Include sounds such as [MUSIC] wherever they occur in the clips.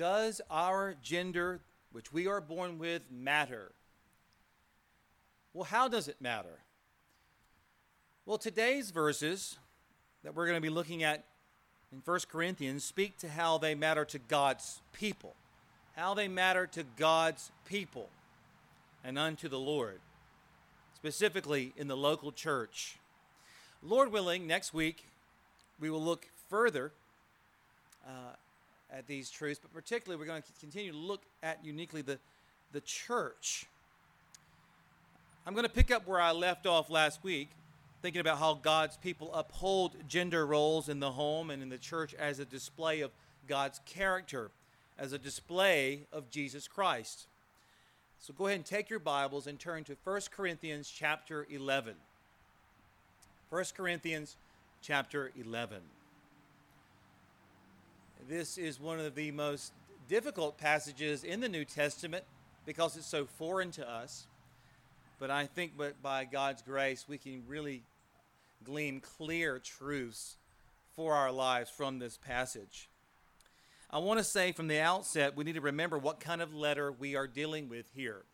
Does our gender, which we are born with, matter? Well, how does it matter? Well, today's verses that we're going to be looking at in 1 Corinthians speak to how they matter to God's people, how they matter to God's people and unto the Lord, specifically in the local church. Lord willing, next week we will look further uh, at these truths, but particularly we're going to continue to look at uniquely the, the church. I'm going to pick up where I left off last week, thinking about how God's people uphold gender roles in the home and in the church as a display of God's character, as a display of Jesus Christ. So go ahead and take your Bibles and turn to 1 Corinthians chapter 11. 1 Corinthians chapter 11. This is one of the most difficult passages in the New Testament because it's so foreign to us. But I think but by God's grace, we can really glean clear truths for our lives from this passage. I want to say from the outset, we need to remember what kind of letter we are dealing with here.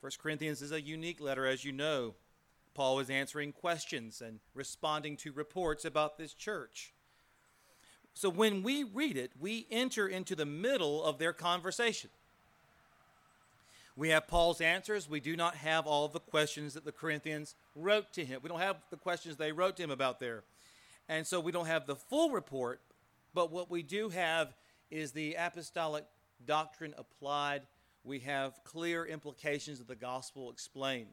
1 Corinthians is a unique letter, as you know. Paul is answering questions and responding to reports about this church. So when we read it, we enter into the middle of their conversation. We have Paul's answers. We do not have all the questions that the Corinthians wrote to him. We don't have the questions they wrote to him about there. And so we don't have the full report, but what we do have is the apostolic doctrine applied. We have clear implications of the gospel explained.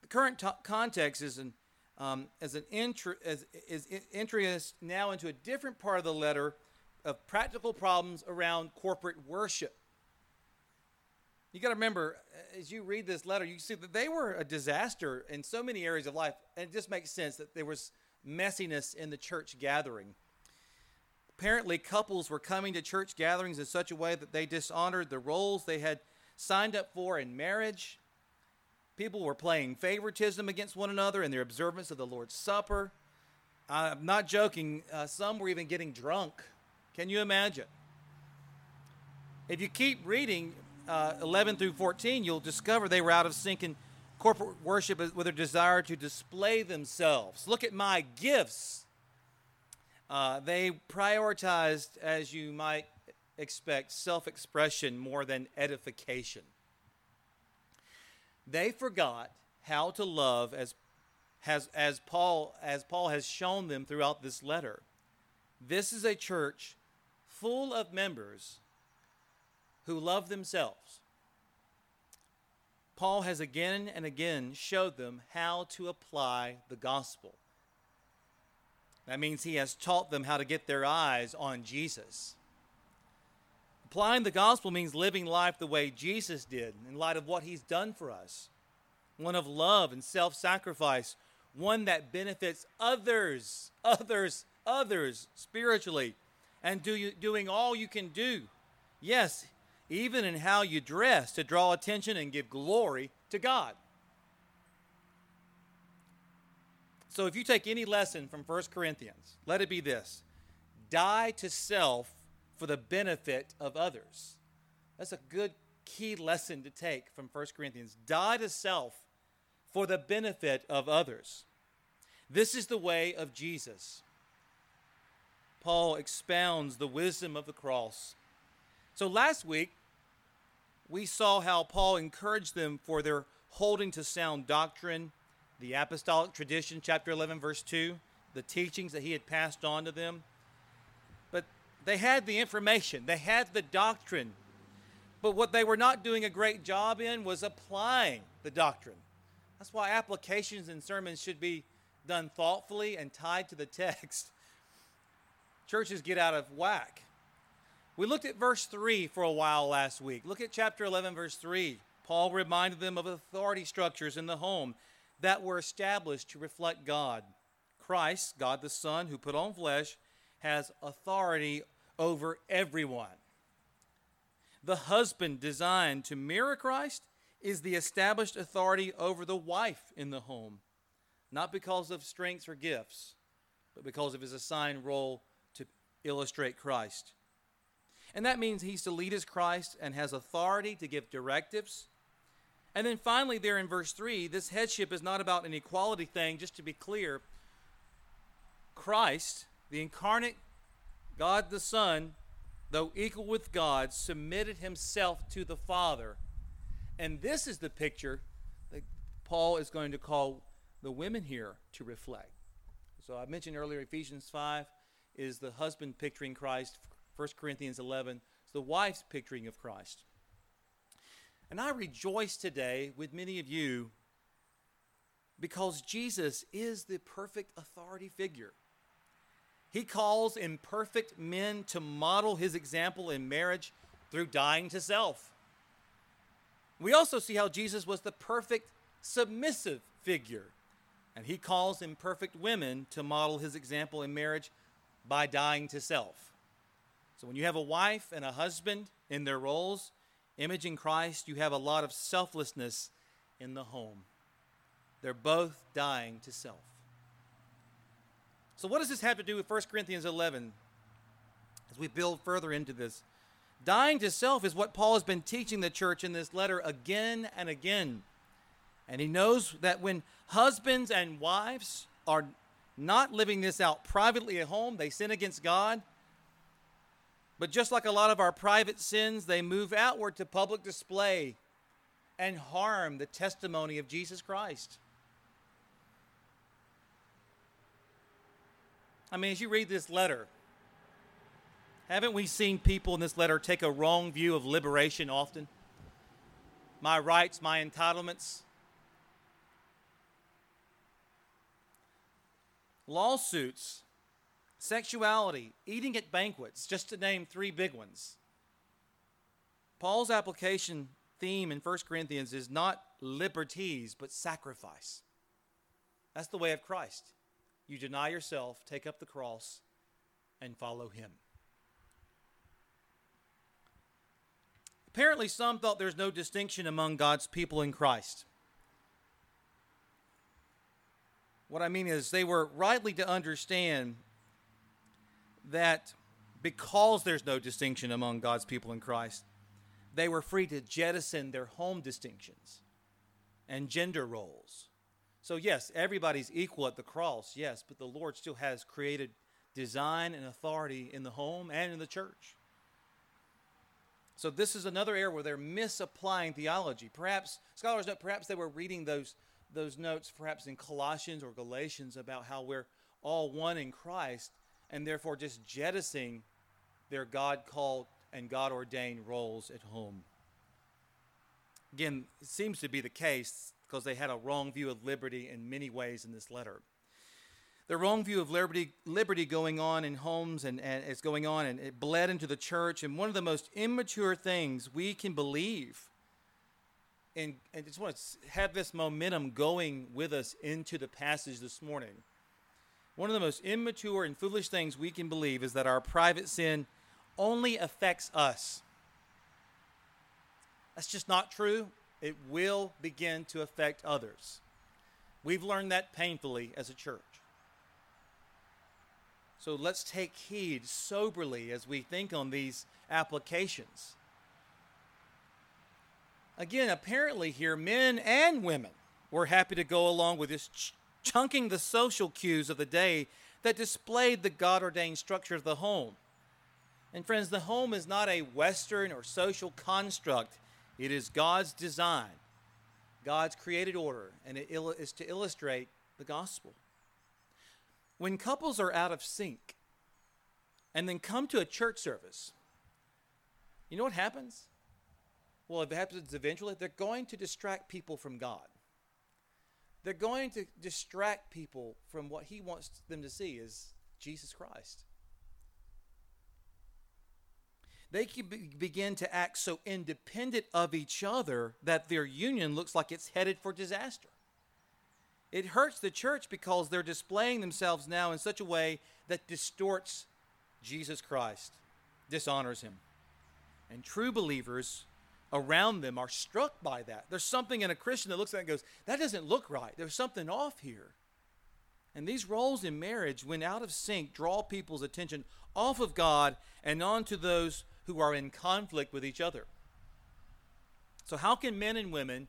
The current t- context is an um, as an entry, as, is entering us now into a different part of the letter of practical problems around corporate worship. You got to remember, as you read this letter, you see that they were a disaster in so many areas of life, and it just makes sense that there was messiness in the church gathering. Apparently, couples were coming to church gatherings in such a way that they dishonored the roles they had signed up for in marriage People were playing favoritism against one another in their observance of the Lord's Supper. I'm not joking, uh, some were even getting drunk. Can you imagine? If you keep reading uh, 11 through 14, you'll discover they were out of sync in corporate worship with their desire to display themselves. Look at my gifts. Uh, they prioritized, as you might expect, self expression more than edification. They forgot how to love as, has, as, Paul, as Paul has shown them throughout this letter. This is a church full of members who love themselves. Paul has again and again showed them how to apply the gospel. That means he has taught them how to get their eyes on Jesus. Applying the gospel means living life the way Jesus did in light of what he's done for us one of love and self sacrifice, one that benefits others, others, others spiritually, and do you, doing all you can do. Yes, even in how you dress to draw attention and give glory to God. So if you take any lesson from 1 Corinthians, let it be this die to self for the benefit of others. That's a good key lesson to take from 1 Corinthians. Die to self for the benefit of others. This is the way of Jesus. Paul expounds the wisdom of the cross. So last week, we saw how Paul encouraged them for their holding to sound doctrine, the apostolic tradition, chapter 11, verse 2, the teachings that he had passed on to them. They had the information, they had the doctrine. But what they were not doing a great job in was applying the doctrine. That's why applications and sermons should be done thoughtfully and tied to the text. [LAUGHS] Churches get out of whack. We looked at verse 3 for a while last week. Look at chapter 11, verse 3. Paul reminded them of authority structures in the home that were established to reflect God. Christ, God the Son, who put on flesh, has authority over everyone. The husband designed to mirror Christ is the established authority over the wife in the home, not because of strengths or gifts, but because of his assigned role to illustrate Christ. And that means he's to lead as Christ and has authority to give directives. And then finally, there in verse 3, this headship is not about an equality thing, just to be clear. Christ, the incarnate God the Son, though equal with God, submitted himself to the Father. And this is the picture that Paul is going to call the women here to reflect. So I mentioned earlier Ephesians 5 is the husband picturing Christ, 1 Corinthians 11 is the wife's picturing of Christ. And I rejoice today with many of you because Jesus is the perfect authority figure. He calls imperfect men to model his example in marriage through dying to self. We also see how Jesus was the perfect submissive figure, and he calls imperfect women to model his example in marriage by dying to self. So when you have a wife and a husband in their roles, imaging Christ, you have a lot of selflessness in the home. They're both dying to self. So, what does this have to do with 1 Corinthians 11 as we build further into this? Dying to self is what Paul has been teaching the church in this letter again and again. And he knows that when husbands and wives are not living this out privately at home, they sin against God. But just like a lot of our private sins, they move outward to public display and harm the testimony of Jesus Christ. I mean, as you read this letter, haven't we seen people in this letter take a wrong view of liberation often? My rights, my entitlements. Lawsuits, sexuality, eating at banquets, just to name three big ones. Paul's application theme in 1 Corinthians is not liberties, but sacrifice. That's the way of Christ. You deny yourself, take up the cross, and follow him. Apparently, some thought there's no distinction among God's people in Christ. What I mean is, they were rightly to understand that because there's no distinction among God's people in Christ, they were free to jettison their home distinctions and gender roles. So, yes, everybody's equal at the cross, yes, but the Lord still has created design and authority in the home and in the church. So this is another area where they're misapplying theology. Perhaps scholars know perhaps they were reading those those notes perhaps in Colossians or Galatians about how we're all one in Christ and therefore just jettisoning their God called and God ordained roles at home. Again, it seems to be the case because they had a wrong view of liberty in many ways in this letter the wrong view of liberty, liberty going on in homes and, and it's going on and it bled into the church. And one of the most immature things we can believe, and I just want to have this momentum going with us into the passage this morning. One of the most immature and foolish things we can believe is that our private sin only affects us. That's just not true. It will begin to affect others. We've learned that painfully as a church. So let's take heed soberly as we think on these applications. Again, apparently, here, men and women were happy to go along with this ch- chunking the social cues of the day that displayed the God ordained structure of the home. And, friends, the home is not a Western or social construct, it is God's design, God's created order, and it il- is to illustrate the gospel. When couples are out of sync and then come to a church service, you know what happens? Well, it happens eventually. They're going to distract people from God. They're going to distract people from what He wants them to see is Jesus Christ. They can be, begin to act so independent of each other that their union looks like it's headed for disaster. It hurts the church because they're displaying themselves now in such a way that distorts Jesus Christ, dishonors him. And true believers around them are struck by that. There's something in a Christian that looks at it and goes, that doesn't look right. There's something off here. And these roles in marriage, when out of sync, draw people's attention off of God and onto those who are in conflict with each other. So, how can men and women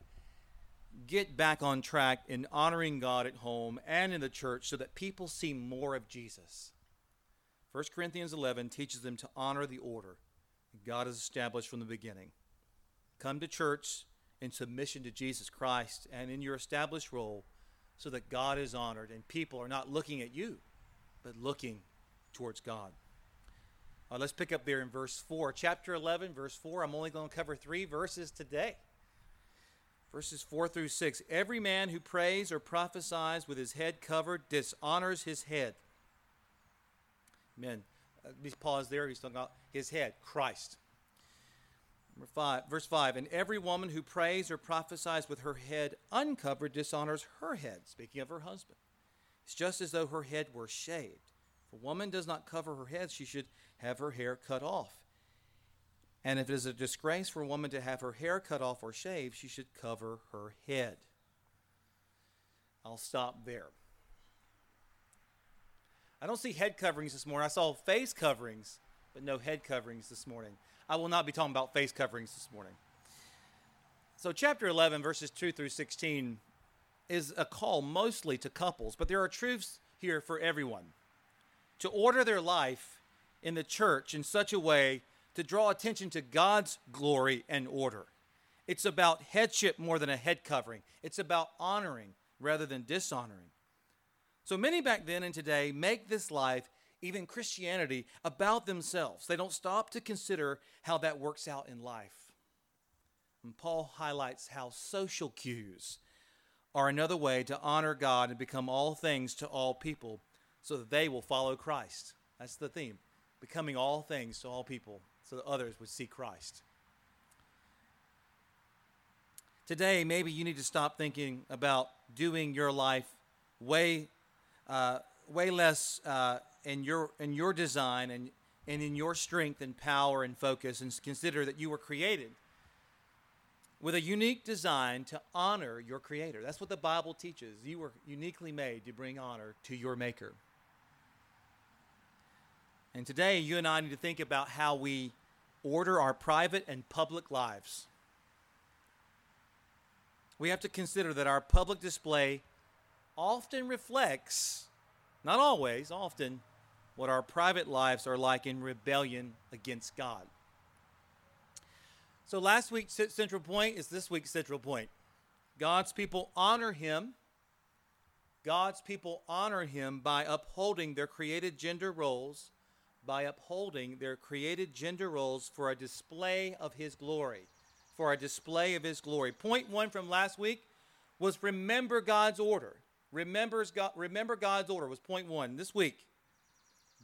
get back on track in honoring God at home and in the church so that people see more of Jesus? 1 Corinthians 11 teaches them to honor the order God has established from the beginning. Come to church in submission to Jesus Christ and in your established role so that God is honored and people are not looking at you, but looking towards God. Uh, let's pick up there in verse 4. Chapter 11, verse 4. I'm only going to cover three verses today. Verses 4 through 6. Every man who prays or prophesies with his head covered dishonors his head. Amen. Uh, let me pause there. He's talking about his head, Christ. Number five, verse 5 And every woman who prays or prophesies with her head uncovered dishonors her head, speaking of her husband. It's just as though her head were shaved. If a woman does not cover her head, she should have her hair cut off. And if it is a disgrace for a woman to have her hair cut off or shaved, she should cover her head. I'll stop there. I don't see head coverings this morning. I saw face coverings, but no head coverings this morning. I will not be talking about face coverings this morning. So, chapter 11, verses 2 through 16, is a call mostly to couples, but there are truths here for everyone. To order their life in the church in such a way to draw attention to God's glory and order. It's about headship more than a head covering, it's about honoring rather than dishonoring. So many back then and today make this life, even Christianity, about themselves. They don't stop to consider how that works out in life. And Paul highlights how social cues are another way to honor God and become all things to all people so that they will follow Christ. That's the theme becoming all things to all people so that others would see Christ. Today, maybe you need to stop thinking about doing your life way, uh, way less uh, in your in your design and and in your strength and power and focus, and consider that you were created with a unique design to honor your Creator. That's what the Bible teaches. You were uniquely made to bring honor to your Maker. And today, you and I need to think about how we order our private and public lives. We have to consider that our public display often reflects, not always, often, what our private lives are like in rebellion against God. So, last week's central point is this week's central point. God's people honor Him. God's people honor Him by upholding their created gender roles by upholding their created gender roles for a display of his glory. For a display of his glory. Point one from last week was remember God's order. Remembers God, remember God's order was point one. This week,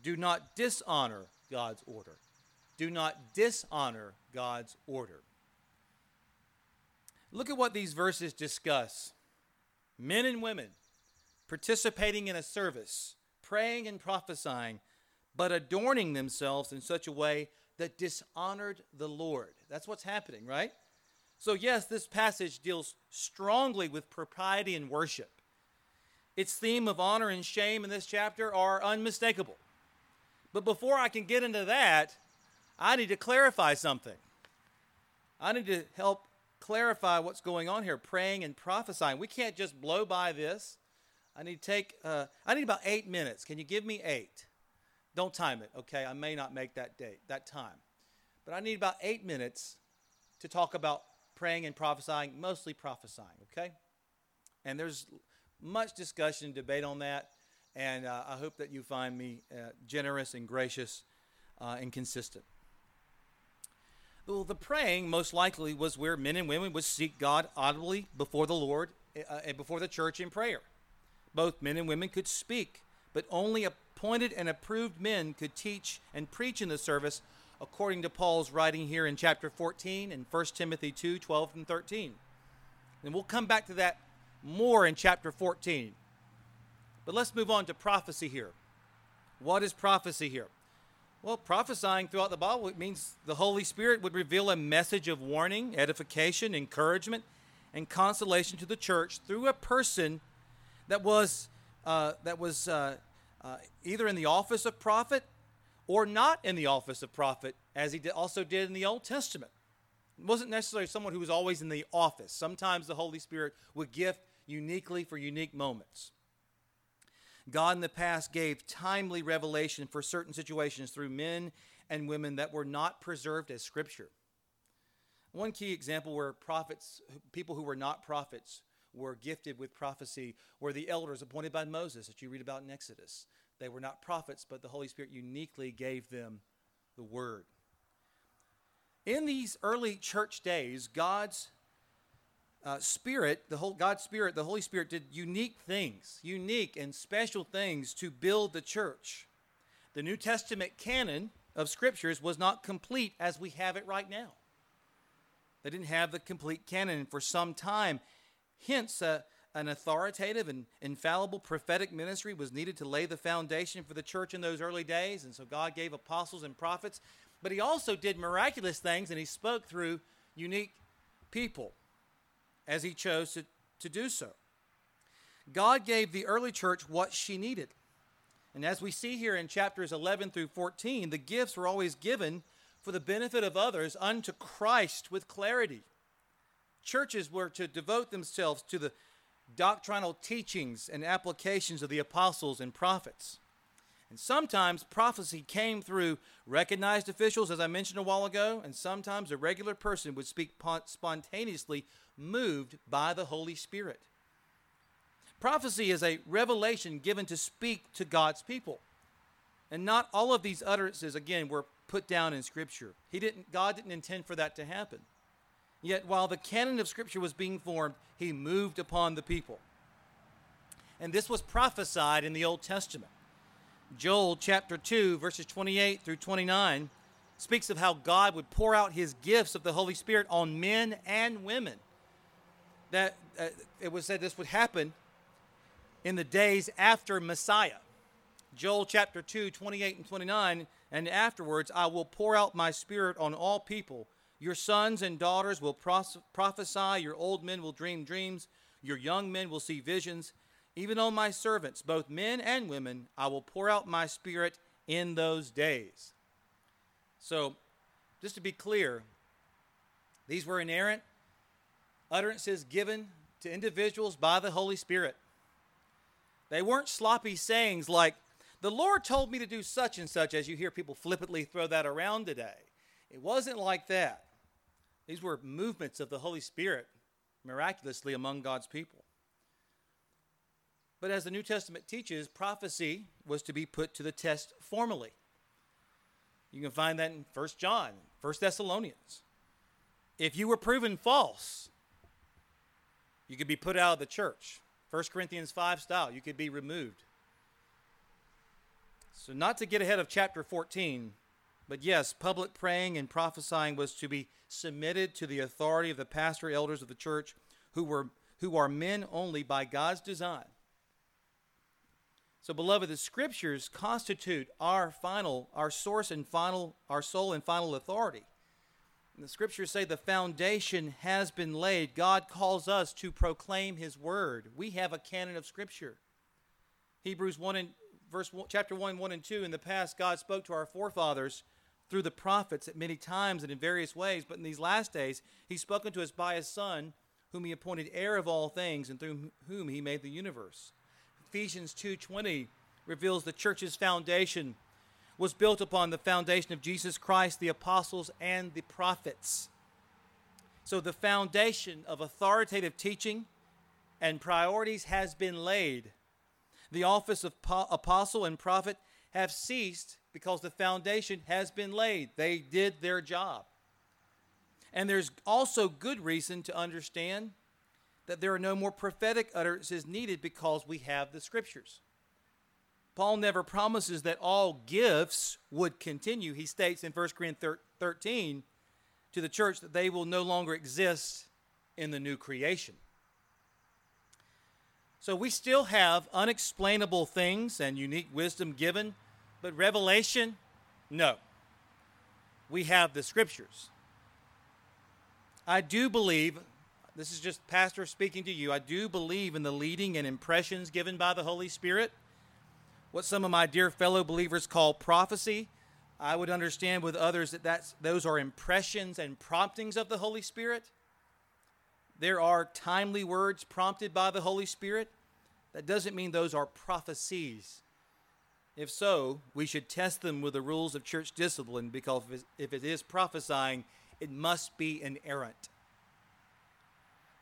do not dishonor God's order. Do not dishonor God's order. Look at what these verses discuss men and women participating in a service, praying and prophesying but adorning themselves in such a way that dishonored the Lord. That's what's happening, right? So, yes, this passage deals strongly with propriety and worship. Its theme of honor and shame in this chapter are unmistakable. But before I can get into that, I need to clarify something. I need to help clarify what's going on here, praying and prophesying. We can't just blow by this. I need to take, uh, I need about eight minutes. Can you give me eight? Don't time it, okay? I may not make that date, that time. But I need about eight minutes to talk about praying and prophesying, mostly prophesying, okay? And there's much discussion and debate on that, and uh, I hope that you find me uh, generous and gracious uh, and consistent. Well, the praying most likely was where men and women would seek God audibly before the Lord uh, and before the church in prayer. Both men and women could speak, but only a appointed and approved men could teach and preach in the service, according to Paul's writing here in chapter 14 and 1 Timothy 2 12 and 13. And we'll come back to that more in chapter 14. But let's move on to prophecy here. What is prophecy here? Well, prophesying throughout the Bible it means the Holy Spirit would reveal a message of warning, edification, encouragement, and consolation to the church through a person that was uh, that was uh, uh, either in the office of prophet or not in the office of prophet, as he did, also did in the Old Testament. It wasn't necessarily someone who was always in the office. Sometimes the Holy Spirit would gift uniquely for unique moments. God in the past gave timely revelation for certain situations through men and women that were not preserved as scripture. One key example where prophets, people who were not prophets, were gifted with prophecy were the elders appointed by Moses that you read about in Exodus. They were not prophets, but the Holy Spirit uniquely gave them the word. In these early church days, God's uh, Spirit, the whole God's Spirit, the Holy Spirit did unique things, unique and special things to build the church. The New Testament canon of scriptures was not complete as we have it right now. They didn't have the complete canon for some time. Hence, uh, an authoritative and infallible prophetic ministry was needed to lay the foundation for the church in those early days. And so God gave apostles and prophets. But He also did miraculous things and He spoke through unique people as He chose to, to do so. God gave the early church what she needed. And as we see here in chapters 11 through 14, the gifts were always given for the benefit of others unto Christ with clarity. Churches were to devote themselves to the doctrinal teachings and applications of the apostles and prophets. And sometimes prophecy came through recognized officials, as I mentioned a while ago, and sometimes a regular person would speak spontaneously, moved by the Holy Spirit. Prophecy is a revelation given to speak to God's people. And not all of these utterances, again, were put down in Scripture. He didn't, God didn't intend for that to happen. Yet while the canon of Scripture was being formed, he moved upon the people. And this was prophesied in the Old Testament. Joel chapter 2, verses 28 through 29, speaks of how God would pour out his gifts of the Holy Spirit on men and women. That uh, it was said this would happen in the days after Messiah. Joel chapter 2, 28 and 29, and afterwards I will pour out my spirit on all people your sons and daughters will prophesy, your old men will dream dreams, your young men will see visions. Even on my servants, both men and women, I will pour out my spirit in those days. So, just to be clear, these were inerrant utterances given to individuals by the Holy Spirit. They weren't sloppy sayings like, the Lord told me to do such and such, as you hear people flippantly throw that around today. It wasn't like that. These were movements of the Holy Spirit miraculously among God's people. But as the New Testament teaches, prophecy was to be put to the test formally. You can find that in 1 John, 1 Thessalonians. If you were proven false, you could be put out of the church. 1 Corinthians 5 style, you could be removed. So, not to get ahead of chapter 14, but yes, public praying and prophesying was to be submitted to the authority of the pastor elders of the church who were who are men only by God's design. So beloved, the scriptures constitute our final our source and final our sole and final authority. And the scriptures say the foundation has been laid. God calls us to proclaim his word. We have a canon of scripture. Hebrews 1 and verse 1, chapter 1 1 and 2 in the past God spoke to our forefathers through the prophets at many times and in various ways, but in these last days, he's spoken to us by his Son, whom he appointed heir of all things, and through whom he made the universe. Ephesians 2:20 reveals the church's foundation was built upon the foundation of Jesus Christ, the apostles, and the prophets. So the foundation of authoritative teaching and priorities has been laid. The office of apostle and prophet have ceased because the foundation has been laid. They did their job. And there's also good reason to understand that there are no more prophetic utterances needed because we have the scriptures. Paul never promises that all gifts would continue. He states in 1 Corinthians 13 to the church that they will no longer exist in the new creation. So we still have unexplainable things and unique wisdom given but revelation, no. We have the scriptures. I do believe, this is just Pastor speaking to you, I do believe in the leading and impressions given by the Holy Spirit. What some of my dear fellow believers call prophecy, I would understand with others that that's, those are impressions and promptings of the Holy Spirit. There are timely words prompted by the Holy Spirit. That doesn't mean those are prophecies. If so, we should test them with the rules of church discipline because if it is prophesying, it must be inerrant.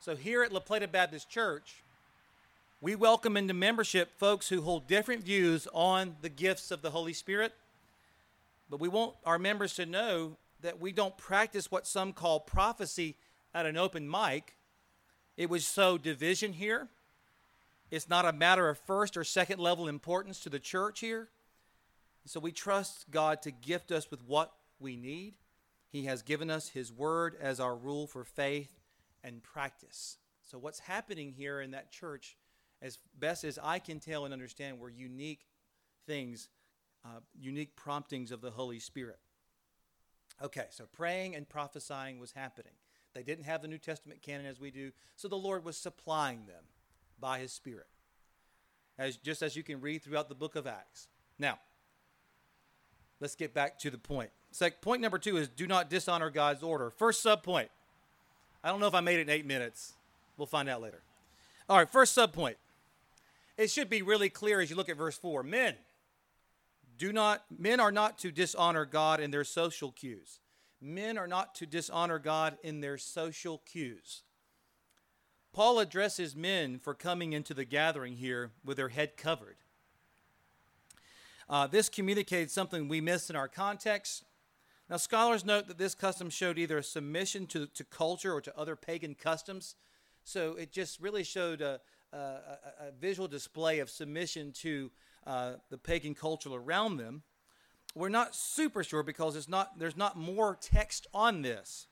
So here at La Plata Baptist Church, we welcome into membership folks who hold different views on the gifts of the Holy Spirit. But we want our members to know that we don't practice what some call prophecy at an open mic. It would sow division here. It's not a matter of first or second level importance to the church here. So we trust God to gift us with what we need. He has given us His Word as our rule for faith and practice. So, what's happening here in that church, as best as I can tell and understand, were unique things, uh, unique promptings of the Holy Spirit. Okay, so praying and prophesying was happening. They didn't have the New Testament canon as we do, so the Lord was supplying them by His Spirit, as, just as you can read throughout the book of Acts. Now, let's get back to the point. So, point number two is do not dishonor God's order. First subpoint I don't know if I made it in eight minutes. We'll find out later. All right, first subpoint. It should be really clear as you look at verse 4. Men, do not men are not to dishonor God in their social cues. Men are not to dishonor God in their social cues. Paul addresses men for coming into the gathering here with their head covered. Uh, this communicates something we miss in our context. Now, scholars note that this custom showed either a submission to, to culture or to other pagan customs. So it just really showed a, a, a visual display of submission to uh, the pagan culture around them. We're not super sure because it's not, there's not more text on this.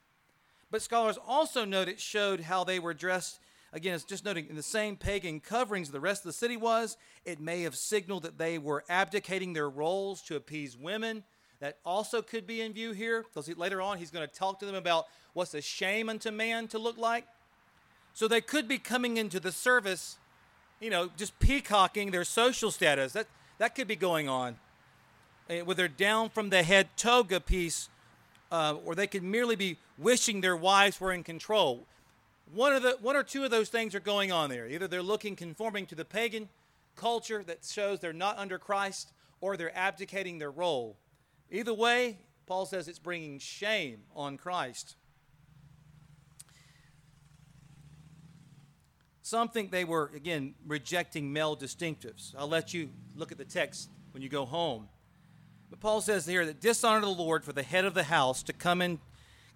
But scholars also note it showed how they were dressed. Again, it's just noting in the same pagan coverings the rest of the city was. It may have signaled that they were abdicating their roles to appease women that also could be in view here because later on he's going to talk to them about what's a shame unto man to look like. So they could be coming into the service, you know, just peacocking their social status. That, that could be going on. Eh, with their down from the head toga piece, uh, or they could merely be wishing their wives were in control. One, of the, one or two of those things are going on there. Either they're looking conforming to the pagan culture that shows they're not under Christ, or they're abdicating their role. Either way, Paul says it's bringing shame on Christ. Some think they were, again, rejecting male distinctives. I'll let you look at the text when you go home. But Paul says here that dishonor the Lord for the head of the house to come in,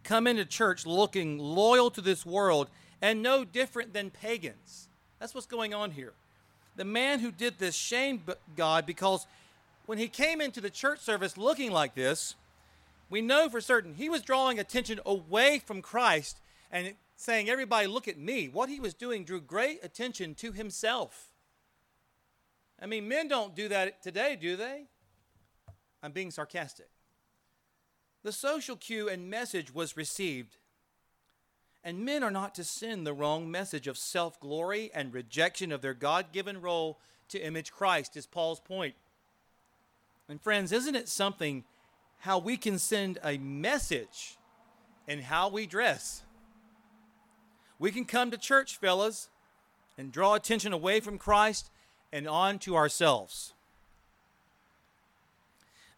come into church looking loyal to this world and no different than pagans. That's what's going on here. The man who did this shamed God because when he came into the church service looking like this, we know for certain he was drawing attention away from Christ and saying, Everybody, look at me. What he was doing drew great attention to himself. I mean, men don't do that today, do they? I'm being sarcastic. The social cue and message was received. And men are not to send the wrong message of self glory and rejection of their God given role to image Christ, is Paul's point. And friends, isn't it something how we can send a message in how we dress? We can come to church, fellas, and draw attention away from Christ and on to ourselves.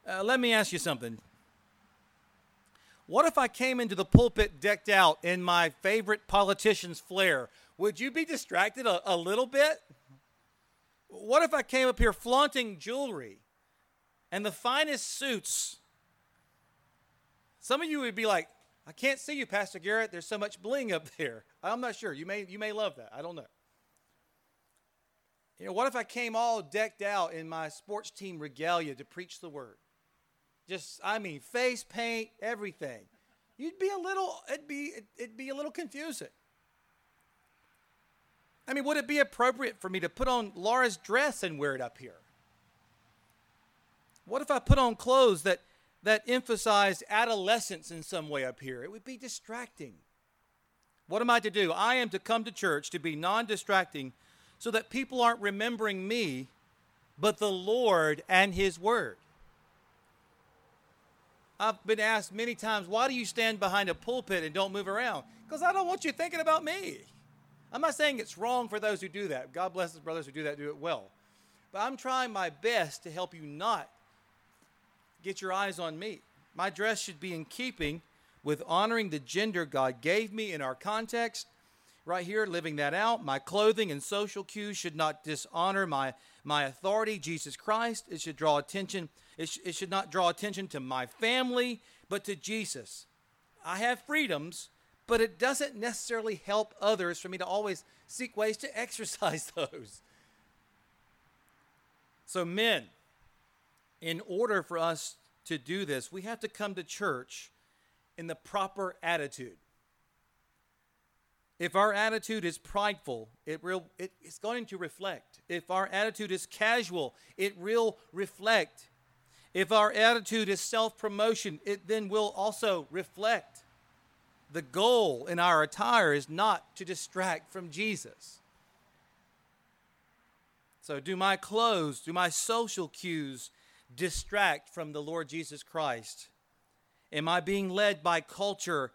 Uh, let me ask you something. What if I came into the pulpit decked out in my favorite politician's flair? Would you be distracted a, a little bit? What if I came up here flaunting jewelry and the finest suits. Some of you would be like, I can't see you, Pastor Garrett. There's so much bling up there. I'm not sure. You may, you may love that. I don't know. You know, what if I came all decked out in my sports team regalia to preach the word? Just, I mean, face paint, everything. You'd be a little, it'd be, it'd be a little confusing. I mean, would it be appropriate for me to put on Laura's dress and wear it up here? What if I put on clothes that, that emphasized adolescence in some way up here? It would be distracting. What am I to do? I am to come to church to be non distracting so that people aren't remembering me, but the Lord and His Word. I've been asked many times, why do you stand behind a pulpit and don't move around? Because I don't want you thinking about me. I'm not saying it's wrong for those who do that. God bless his brothers who do that, do it well. But I'm trying my best to help you not get your eyes on me. My dress should be in keeping with honoring the gender God gave me in our context. Right here, living that out. My clothing and social cues should not dishonor my, my authority, Jesus Christ. It should draw attention. It, sh- it should not draw attention to my family, but to Jesus. I have freedoms, but it doesn't necessarily help others for me to always seek ways to [LAUGHS] exercise those. So, men, in order for us to do this, we have to come to church in the proper attitude. If our attitude is prideful, it will, it, it's going to reflect. If our attitude is casual, it will reflect. If our attitude is self promotion, it then will also reflect. The goal in our attire is not to distract from Jesus. So, do my clothes, do my social cues distract from the Lord Jesus Christ? Am I being led by culture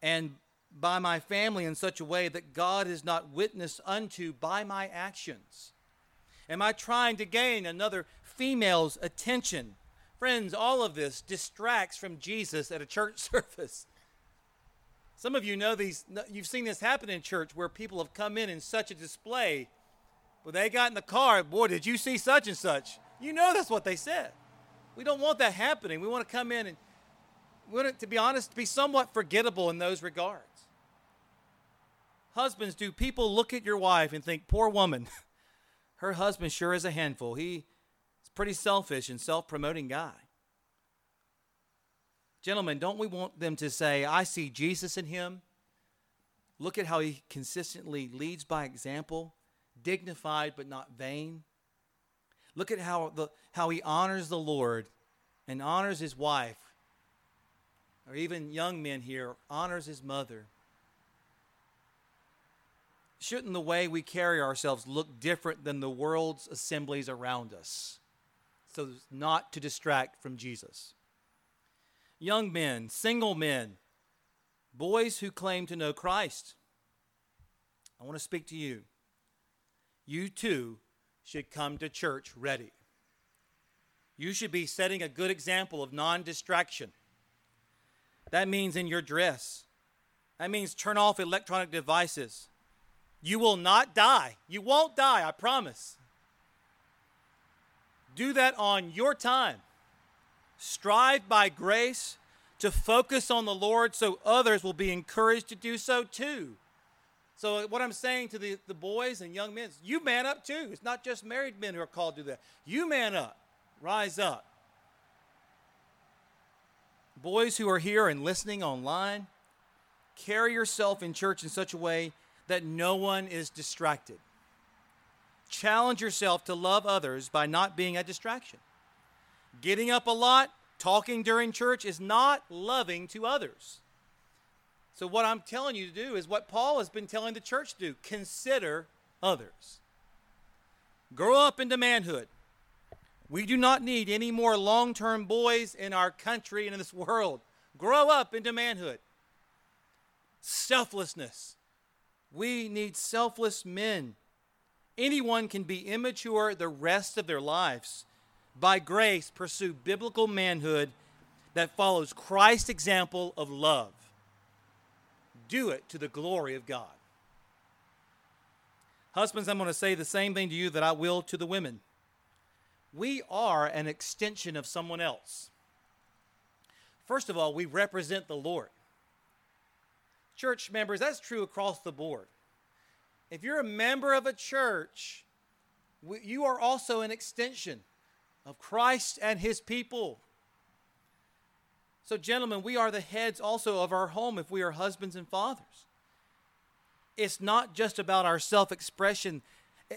and by my family in such a way that God is not witness unto by my actions? Am I trying to gain another female's attention? Friends, all of this distracts from Jesus at a church [LAUGHS] service. Some of you know these, you've seen this happen in church where people have come in in such a display. But they got in the car, boy, did you see such and such? You know that's what they said. We don't want that happening. We want to come in and we want it, to be honest, be somewhat forgettable in those regards. Husbands, do people look at your wife and think, poor woman, [LAUGHS] her husband sure is a handful. He's pretty selfish and self promoting guy. Gentlemen, don't we want them to say, I see Jesus in him? Look at how he consistently leads by example, dignified but not vain. Look at how, the, how he honors the Lord and honors his wife, or even young men here, honors his mother. Shouldn't the way we carry ourselves look different than the world's assemblies around us? So as not to distract from Jesus young men, single men, boys who claim to know Christ. I want to speak to you. You too should come to church ready. You should be setting a good example of non distraction. That means in your dress. That means turn off electronic devices. You will not die. You won't die, I promise. Do that on your time. Strive by grace to focus on the Lord so others will be encouraged to do so too. So, what I'm saying to the, the boys and young men is you man up too. It's not just married men who are called to do that. You man up, rise up. Boys who are here and listening online, carry yourself in church in such a way that no one is distracted. Challenge yourself to love others by not being a distraction. Getting up a lot, talking during church is not loving to others. So, what I'm telling you to do is what Paul has been telling the church to do consider others. Grow up into manhood. We do not need any more long term boys in our country and in this world. Grow up into manhood. Selflessness. We need selfless men. Anyone can be immature the rest of their lives by grace, pursue biblical manhood that follows Christ's example of love. Do it to the glory of God. Husbands, I'm going to say the same thing to you that I will to the women. We are an extension of someone else. First of all, we represent the Lord. Church members, that's true across the board. If you're a member of a church, you are also an extension of Christ and his people. So, gentlemen, we are the heads also of our home if we are husbands and fathers. It's not just about our self expression.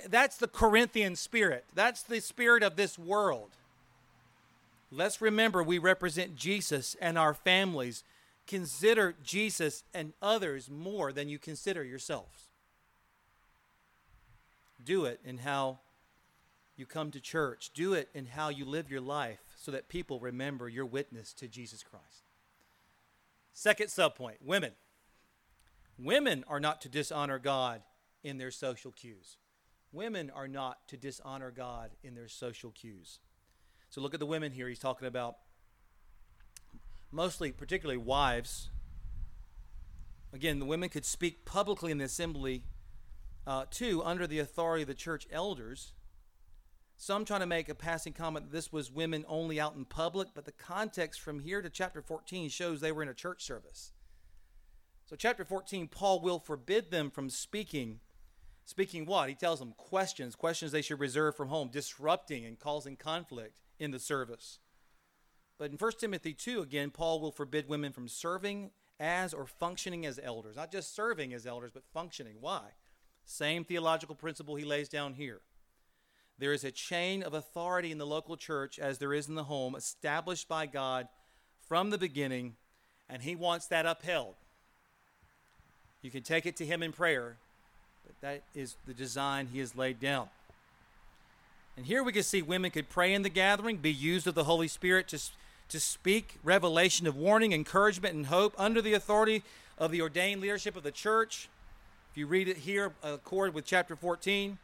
That's the Corinthian spirit, that's the spirit of this world. Let's remember we represent Jesus and our families. Consider Jesus and others more than you consider yourselves. Do it in how you come to church. Do it in how you live your life. so that people remember your witness to Jesus Christ. Second subpoint women. Women are not to dishonor God in their social cues. Women are not to dishonor God in their social cues. So look at the women here. He's talking about mostly, particularly wives. Again, the women could speak publicly in the assembly, uh, too, under the authority of the church elders. Some trying to make a passing comment that this was women only out in public, but the context from here to chapter 14 shows they were in a church service. So, chapter 14, Paul will forbid them from speaking. Speaking what? He tells them questions, questions they should reserve from home, disrupting and causing conflict in the service. But in 1 Timothy 2, again, Paul will forbid women from serving as or functioning as elders. Not just serving as elders, but functioning. Why? Same theological principle he lays down here. There is a chain of authority in the local church, as there is in the home, established by God from the beginning, and he wants that upheld. You can take it to him in prayer, but that is the design he has laid down. And here we can see women could pray in the gathering, be used of the Holy Spirit to, to speak revelation of warning, encouragement, and hope under the authority of the ordained leadership of the church. If you read it here, accord with chapter 14.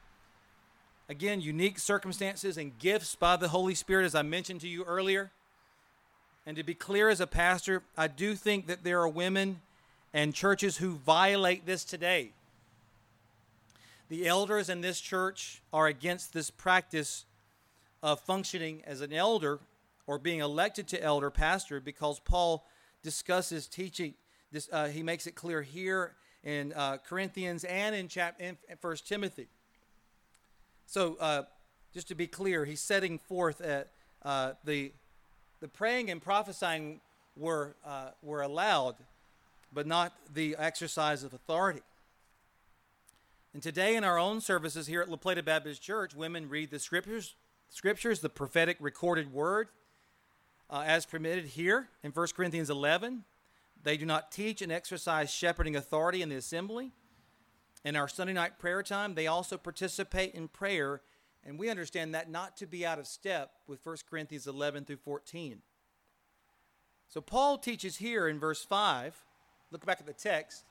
Again, unique circumstances and gifts by the Holy Spirit, as I mentioned to you earlier. And to be clear as a pastor, I do think that there are women and churches who violate this today. The elders in this church are against this practice of functioning as an elder or being elected to elder pastor because Paul discusses teaching. This, uh, he makes it clear here in uh, Corinthians and in, chap- in First Timothy. So, uh, just to be clear, he's setting forth that uh, the the praying and prophesying were uh, were allowed, but not the exercise of authority. And today, in our own services here at La Plata Baptist Church, women read the scriptures, scriptures, the prophetic recorded word, uh, as permitted here in 1 Corinthians 11. They do not teach and exercise shepherding authority in the assembly. In our Sunday night prayer time, they also participate in prayer, and we understand that not to be out of step with 1 Corinthians 11 through 14. So Paul teaches here in verse 5, look back at the text,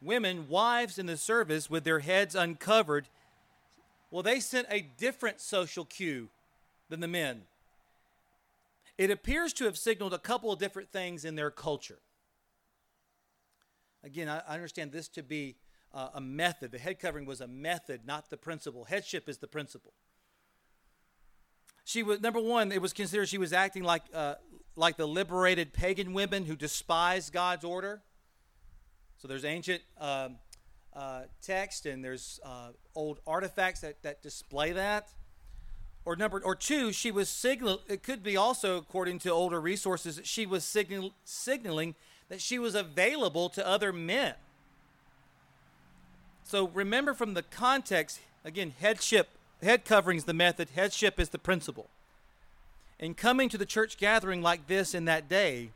women, wives in the service with their heads uncovered, well, they sent a different social cue than the men. It appears to have signaled a couple of different things in their culture. Again, I understand this to be uh, a method. The head covering was a method, not the principle. Headship is the principle. She was number one. It was considered she was acting like uh, like the liberated pagan women who despised God's order. So there's ancient um, uh, text and there's uh, old artifacts that, that display that. Or number or two, she was signal. It could be also, according to older resources, she was signal, signaling that she was available to other men. So remember from the context again, headship, head covering is the method, headship is the principle. In coming to the church gathering like this in that day,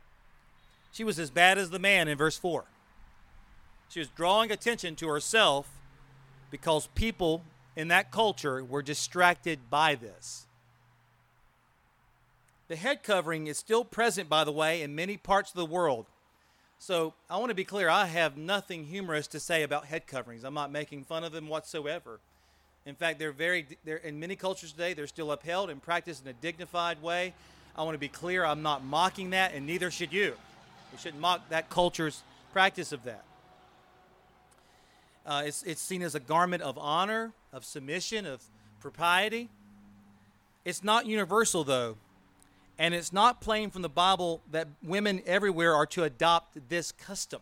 she was as bad as the man in verse 4. She was drawing attention to herself because people in that culture were distracted by this. The head covering is still present, by the way, in many parts of the world. So I want to be clear I have nothing humorous to say about head coverings. I'm not making fun of them whatsoever. In fact, they're very, they're, in many cultures today, they're still upheld and practiced in a dignified way. I want to be clear I'm not mocking that, and neither should you. You shouldn't mock that culture's practice of that. Uh, it's, it's seen as a garment of honor, of submission, of propriety. It's not universal, though. And it's not plain from the Bible that women everywhere are to adopt this custom.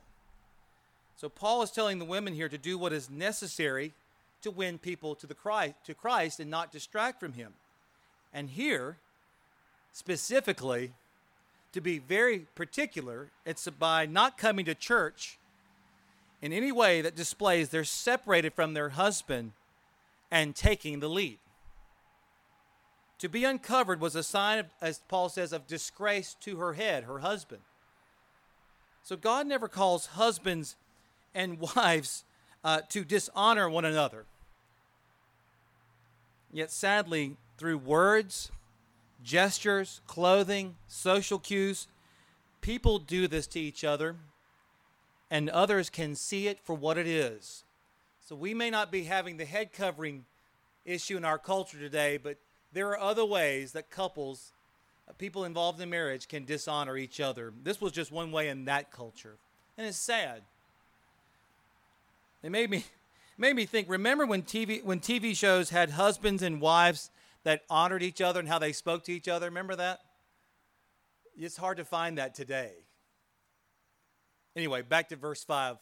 So Paul is telling the women here to do what is necessary to win people to the Christ, to Christ and not distract from him. And here, specifically, to be very particular, it's by not coming to church in any way that displays they're separated from their husband and taking the lead. To be uncovered was a sign, of, as Paul says, of disgrace to her head, her husband. So God never calls husbands and wives uh, to dishonor one another. Yet sadly, through words, gestures, clothing, social cues. People do this to each other, and others can see it for what it is. So we may not be having the head covering issue in our culture today, but there are other ways that couples, uh, people involved in marriage, can dishonor each other. This was just one way in that culture, and it's sad. It made me [LAUGHS] made me think. Remember when TV when TV shows had husbands and wives that honored each other and how they spoke to each other? Remember that? It's hard to find that today. Anyway, back to verse five.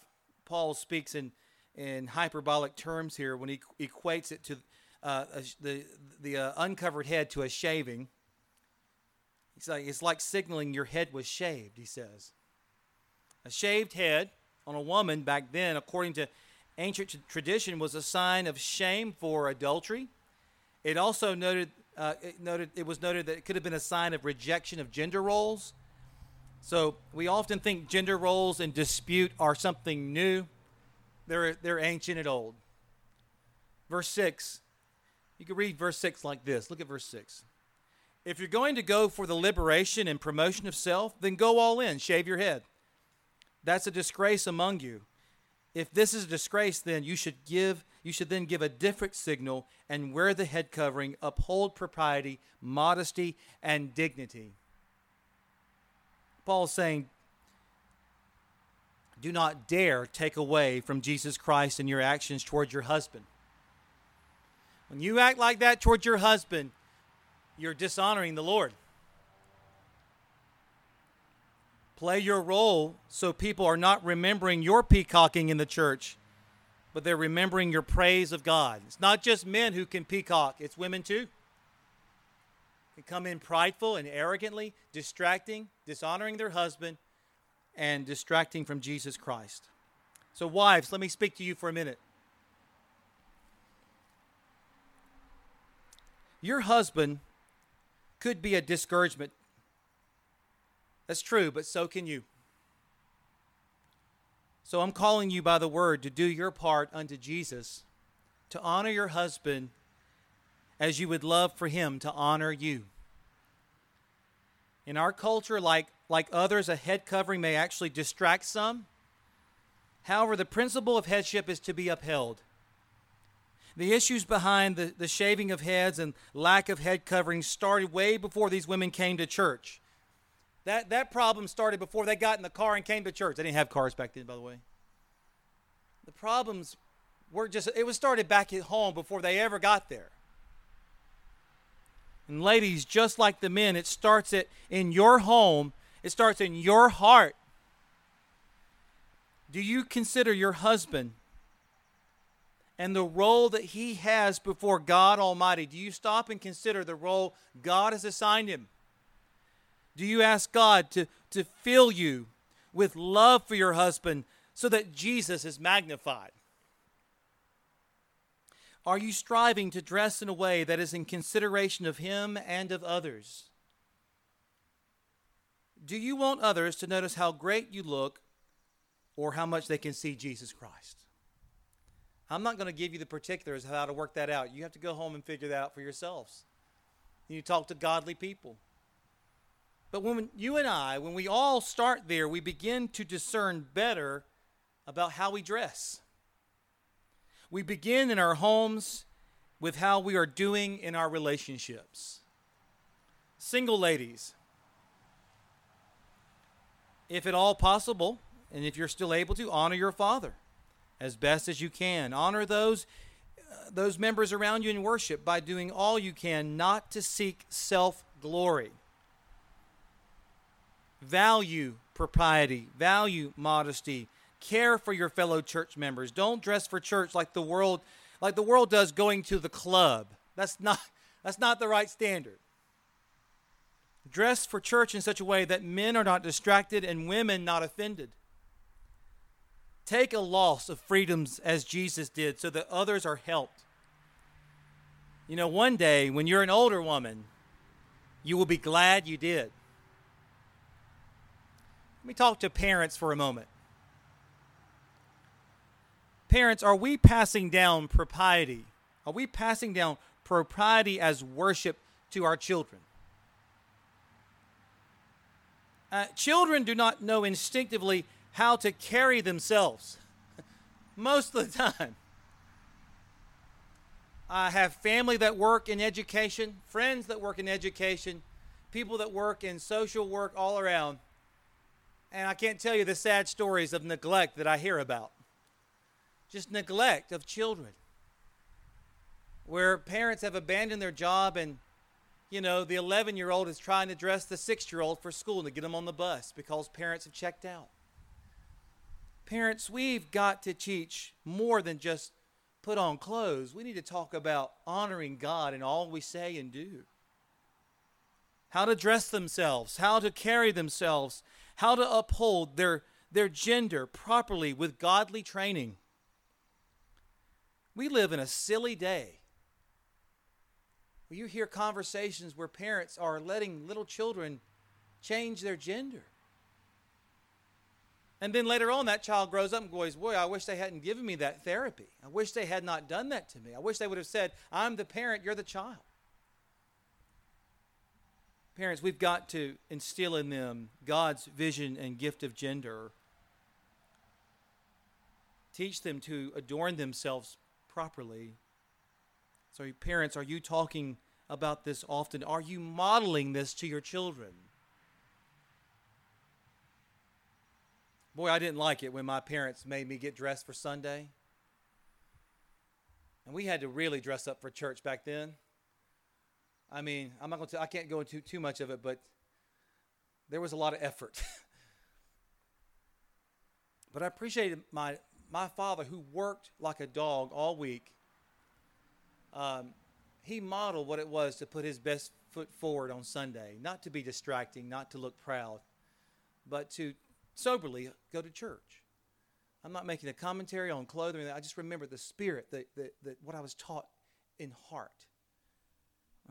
Paul speaks in in hyperbolic terms here when he equates it to uh, the the uh, uncovered head to a shaving. He's like it's like signaling your head was shaved. He says, a shaved head on a woman back then, according to ancient tradition, was a sign of shame for adultery. It also noted uh, it noted it was noted that it could have been a sign of rejection of gender roles. So we often think gender roles and dispute are something new. They're they're ancient and old. Verse six you can read verse 6 like this. Look at verse 6. If you're going to go for the liberation and promotion of self, then go all in, shave your head. That's a disgrace among you. If this is a disgrace, then you should give you should then give a different signal and wear the head covering, uphold propriety, modesty, and dignity. Paul's saying, do not dare take away from Jesus Christ in your actions toward your husband. When you act like that towards your husband, you're dishonoring the Lord. Play your role so people are not remembering your peacocking in the church, but they're remembering your praise of God. It's not just men who can peacock, it's women too. Can come in prideful and arrogantly, distracting, dishonoring their husband, and distracting from Jesus Christ. So, wives, let me speak to you for a minute. Your husband could be a discouragement. That's true, but so can you. So I'm calling you by the word to do your part unto Jesus, to honor your husband as you would love for him to honor you. In our culture, like, like others, a head covering may actually distract some. However, the principle of headship is to be upheld. The issues behind the, the shaving of heads and lack of head covering started way before these women came to church. That, that problem started before they got in the car and came to church. They didn't have cars back then, by the way. The problems were just, it was started back at home before they ever got there. And ladies, just like the men, it starts at, in your home, it starts in your heart. Do you consider your husband and the role that he has before God Almighty? Do you stop and consider the role God has assigned him? Do you ask God to, to fill you with love for your husband so that Jesus is magnified? Are you striving to dress in a way that is in consideration of him and of others? Do you want others to notice how great you look or how much they can see Jesus Christ? I'm not going to give you the particulars of how to work that out. You have to go home and figure that out for yourselves. You talk to godly people. But when you and I, when we all start there, we begin to discern better about how we dress. We begin in our homes with how we are doing in our relationships. Single ladies, if at all possible, and if you're still able to, honor your father as best as you can. Honor those uh, those members around you in worship by doing all you can not to seek self-glory. Value propriety, value modesty, care for your fellow church members. Don't dress for church like the world like the world does going to the club. That's not [LAUGHS] that's not the right standard. Dress for church in such a way that men are not distracted and women not offended. Take a loss of freedoms as Jesus did so that others are helped. You know, one day when you're an older woman, you will be glad you did. Let me talk to parents for a moment. Parents, are we passing down propriety? Are we passing down propriety as worship to our children? Uh, children do not know instinctively how to carry themselves [LAUGHS] most of the time. I have family that work in education, friends that work in education, people that work in social work all around. And I can't tell you the sad stories of neglect that I hear about. Just neglect of children. Where parents have abandoned their job and, you know, the 11 year old is trying to dress the 6 year old for school to get them on the bus because parents have checked out. Parents, we've got to teach more than just put on clothes. We need to talk about honoring God in all we say and do. How to dress themselves, how to carry themselves, how to uphold their, their gender properly with godly training. We live in a silly day where you hear conversations where parents are letting little children change their gender. And then later on, that child grows up and goes, Boy, I wish they hadn't given me that therapy. I wish they had not done that to me. I wish they would have said, I'm the parent, you're the child. Parents, we've got to instill in them God's vision and gift of gender. Teach them to adorn themselves properly. So, parents, are you talking about this often? Are you modeling this to your children? Boy, I didn't like it when my parents made me get dressed for Sunday. And we had to really dress up for church back then. I mean, I'm not going to I can't go into too much of it, but there was a lot of effort. [LAUGHS] but I appreciated my my father who worked like a dog all week. Um, he modeled what it was to put his best foot forward on Sunday, not to be distracting, not to look proud, but to soberly go to church. I'm not making a commentary on clothing. I just remember the spirit, that, that, that what I was taught in heart.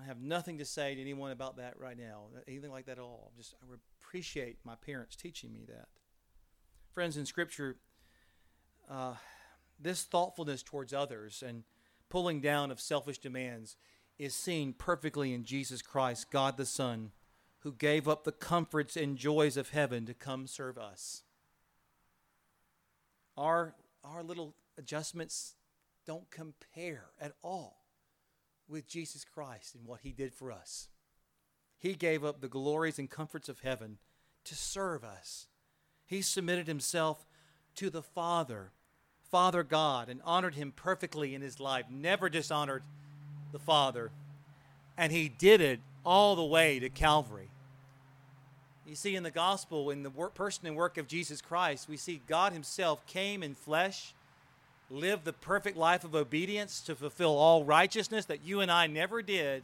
I have nothing to say to anyone about that right now, anything like that at all. Just I appreciate my parents teaching me that. Friends, in Scripture, uh, this thoughtfulness towards others and pulling down of selfish demands is seen perfectly in Jesus Christ, God the Son, who gave up the comforts and joys of heaven to come serve us. Our, our little adjustments don't compare at all with Jesus Christ and what he did for us. He gave up the glories and comforts of heaven to serve us. He submitted himself to the Father, Father God, and honored him perfectly in his life, never dishonored the Father. And he did it all the way to Calvary. You see, in the gospel, in the work, person and work of Jesus Christ, we see God Himself came in flesh, lived the perfect life of obedience to fulfill all righteousness that you and I never did,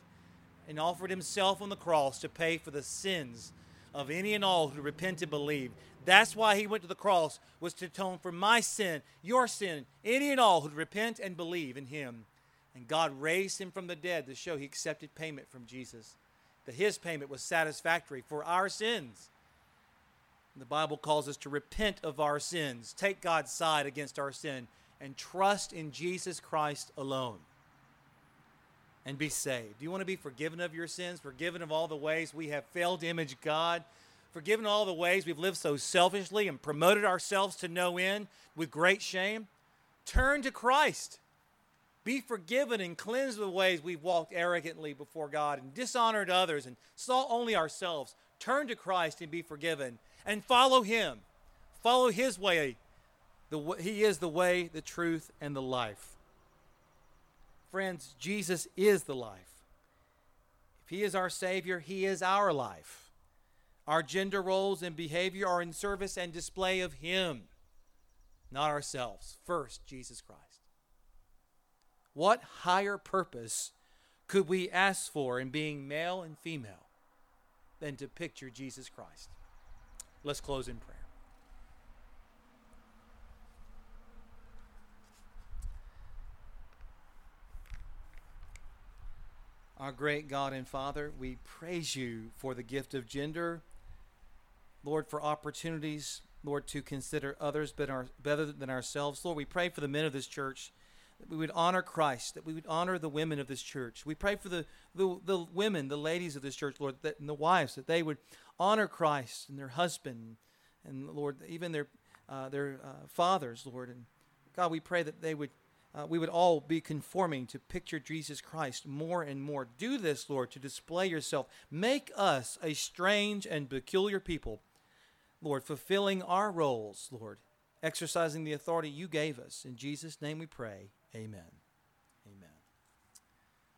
and offered Himself on the cross to pay for the sins of any and all who repent and believe. That's why He went to the cross, was to atone for my sin, your sin, any and all who repent and believe in Him. And God raised Him from the dead to show He accepted payment from Jesus that his payment was satisfactory for our sins. The Bible calls us to repent of our sins, take God's side against our sin, and trust in Jesus Christ alone and be saved. Do you want to be forgiven of your sins, forgiven of all the ways we have failed to image God, forgiven all the ways we've lived so selfishly and promoted ourselves to no end with great shame? Turn to Christ. Be forgiven and cleansed of the ways we've walked arrogantly before God and dishonored others and saw only ourselves. Turn to Christ and be forgiven and follow Him. Follow His way. The, he is the way, the truth, and the life. Friends, Jesus is the life. If He is our Savior, He is our life. Our gender roles and behavior are in service and display of Him, not ourselves. First, Jesus Christ. What higher purpose could we ask for in being male and female than to picture Jesus Christ? Let's close in prayer. Our great God and Father, we praise you for the gift of gender. Lord, for opportunities, Lord, to consider others better than ourselves. Lord, we pray for the men of this church that we would honor Christ, that we would honor the women of this church. We pray for the, the, the women, the ladies of this church, Lord, that, and the wives, that they would honor Christ and their husband, and Lord, even their uh, their uh, fathers, Lord. And God, we pray that they would. Uh, we would all be conforming to picture Jesus Christ more and more. Do this, Lord, to display yourself. Make us a strange and peculiar people, Lord, fulfilling our roles, Lord, exercising the authority you gave us. In Jesus' name we pray. Amen.